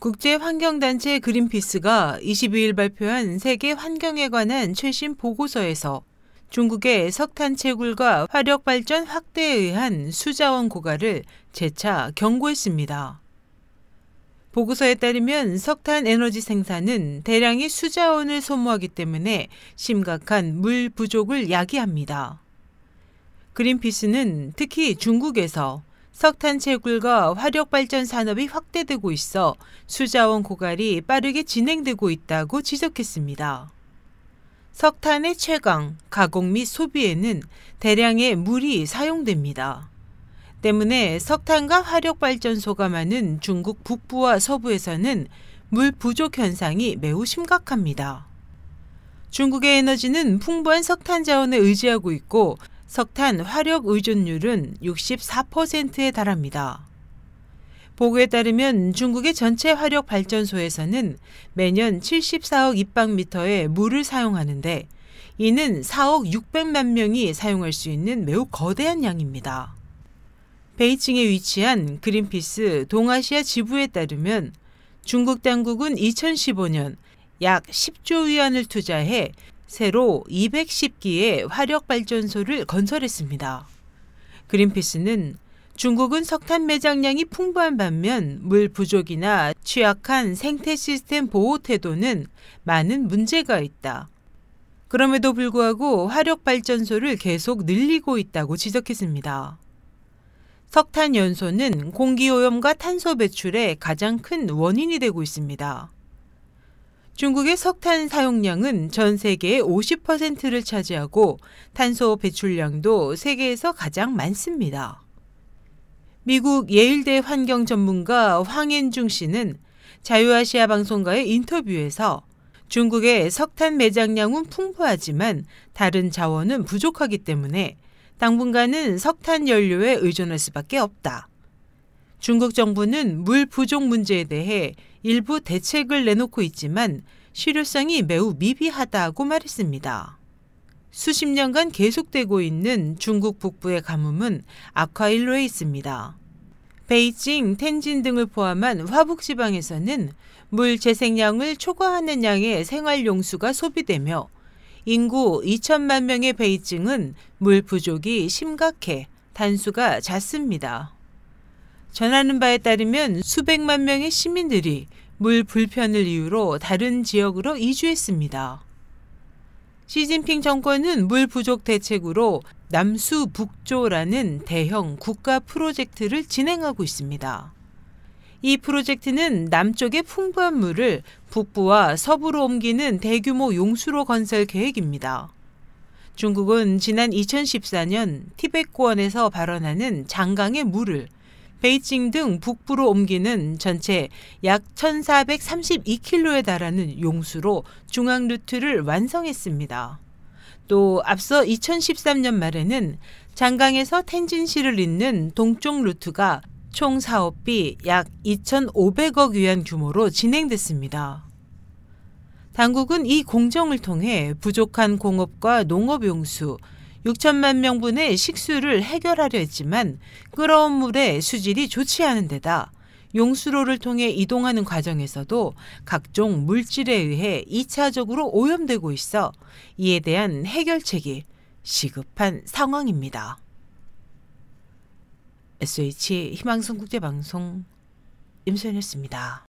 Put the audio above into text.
국제환경단체 그린피스가 22일 발표한 세계 환경에 관한 최신 보고서에서 중국의 석탄 채굴과 화력 발전 확대에 의한 수자원 고갈을 재차 경고했습니다. 보고서에 따르면 석탄 에너지 생산은 대량의 수자원을 소모하기 때문에 심각한 물 부족을 야기합니다. 그린피스는 특히 중국에서 석탄 채굴과 화력 발전 산업이 확대되고 있어 수자원 고갈이 빠르게 진행되고 있다고 지적했습니다. 석탄의 채광, 가공 및 소비에는 대량의 물이 사용됩니다. 때문에 석탄과 화력 발전소가 많은 중국 북부와 서부에서는 물 부족 현상이 매우 심각합니다. 중국의 에너지는 풍부한 석탄 자원에 의지하고 있고 석탄 화력 의존율은 64%에 달합니다. 보고에 따르면 중국의 전체 화력 발전소에서는 매년 74억 입방미터의 물을 사용하는데 이는 4억 600만 명이 사용할 수 있는 매우 거대한 양입니다. 베이징에 위치한 그린피스 동아시아 지부에 따르면 중국 당국은 2015년 약 10조 위안을 투자해 새로 210기의 화력 발전소를 건설했습니다. 그린피스는 중국은 석탄 매장량이 풍부한 반면 물 부족이나 취약한 생태 시스템 보호 태도는 많은 문제가 있다. 그럼에도 불구하고 화력 발전소를 계속 늘리고 있다고 지적했습니다. 석탄 연소는 공기 오염과 탄소 배출의 가장 큰 원인이 되고 있습니다. 중국의 석탄 사용량은 전 세계의 50%를 차지하고 탄소 배출량도 세계에서 가장 많습니다. 미국 예일대 환경 전문가 황앤중 씨는 자유아시아 방송과의 인터뷰에서 중국의 석탄 매장량은 풍부하지만 다른 자원은 부족하기 때문에 당분간은 석탄 연료에 의존할 수밖에 없다. 중국 정부는 물 부족 문제에 대해 일부 대책을 내놓고 있지만 실효성이 매우 미비하다고 말했습니다. 수십 년간 계속되고 있는 중국 북부의 가뭄은 아카일로에 있습니다. 베이징, 텐진 등을 포함한 화북 지방에서는 물 재생량을 초과하는 양의 생활 용수가 소비되며 인구 2천만 명의 베이징은 물 부족이 심각해 단수가 잦습니다. 전하는 바에 따르면 수백만 명의 시민들이 물 불편을 이유로 다른 지역으로 이주했습니다. 시진핑 정권은 물 부족 대책으로 남수 북조라는 대형 국가 프로젝트를 진행하고 있습니다. 이 프로젝트는 남쪽의 풍부한 물을 북부와 서부로 옮기는 대규모 용수로 건설 계획입니다. 중국은 지난 2014년 티베트권에서 발원하는 장강의 물을 베이징 등 북부로 옮기는 전체 약 1,432km에 달하는 용수로 중앙 루트를 완성했습니다. 또 앞서 2013년 말에는 장강에서 텐진시를 잇는 동쪽 루트가 총 사업비 약 2,500억 위안 규모로 진행됐습니다. 당국은 이 공정을 통해 부족한 공업과 농업 용수, 6천만 명분의 식수를 해결하려 했지만 끓어온 물의 수질이 좋지 않은 데다 용수로를 통해 이동하는 과정에서도 각종 물질에 의해 2차적으로 오염되고 있어 이에 대한 해결책이 시급한 상황입니다. SH 희망성 국제방송 임소연이었습니다.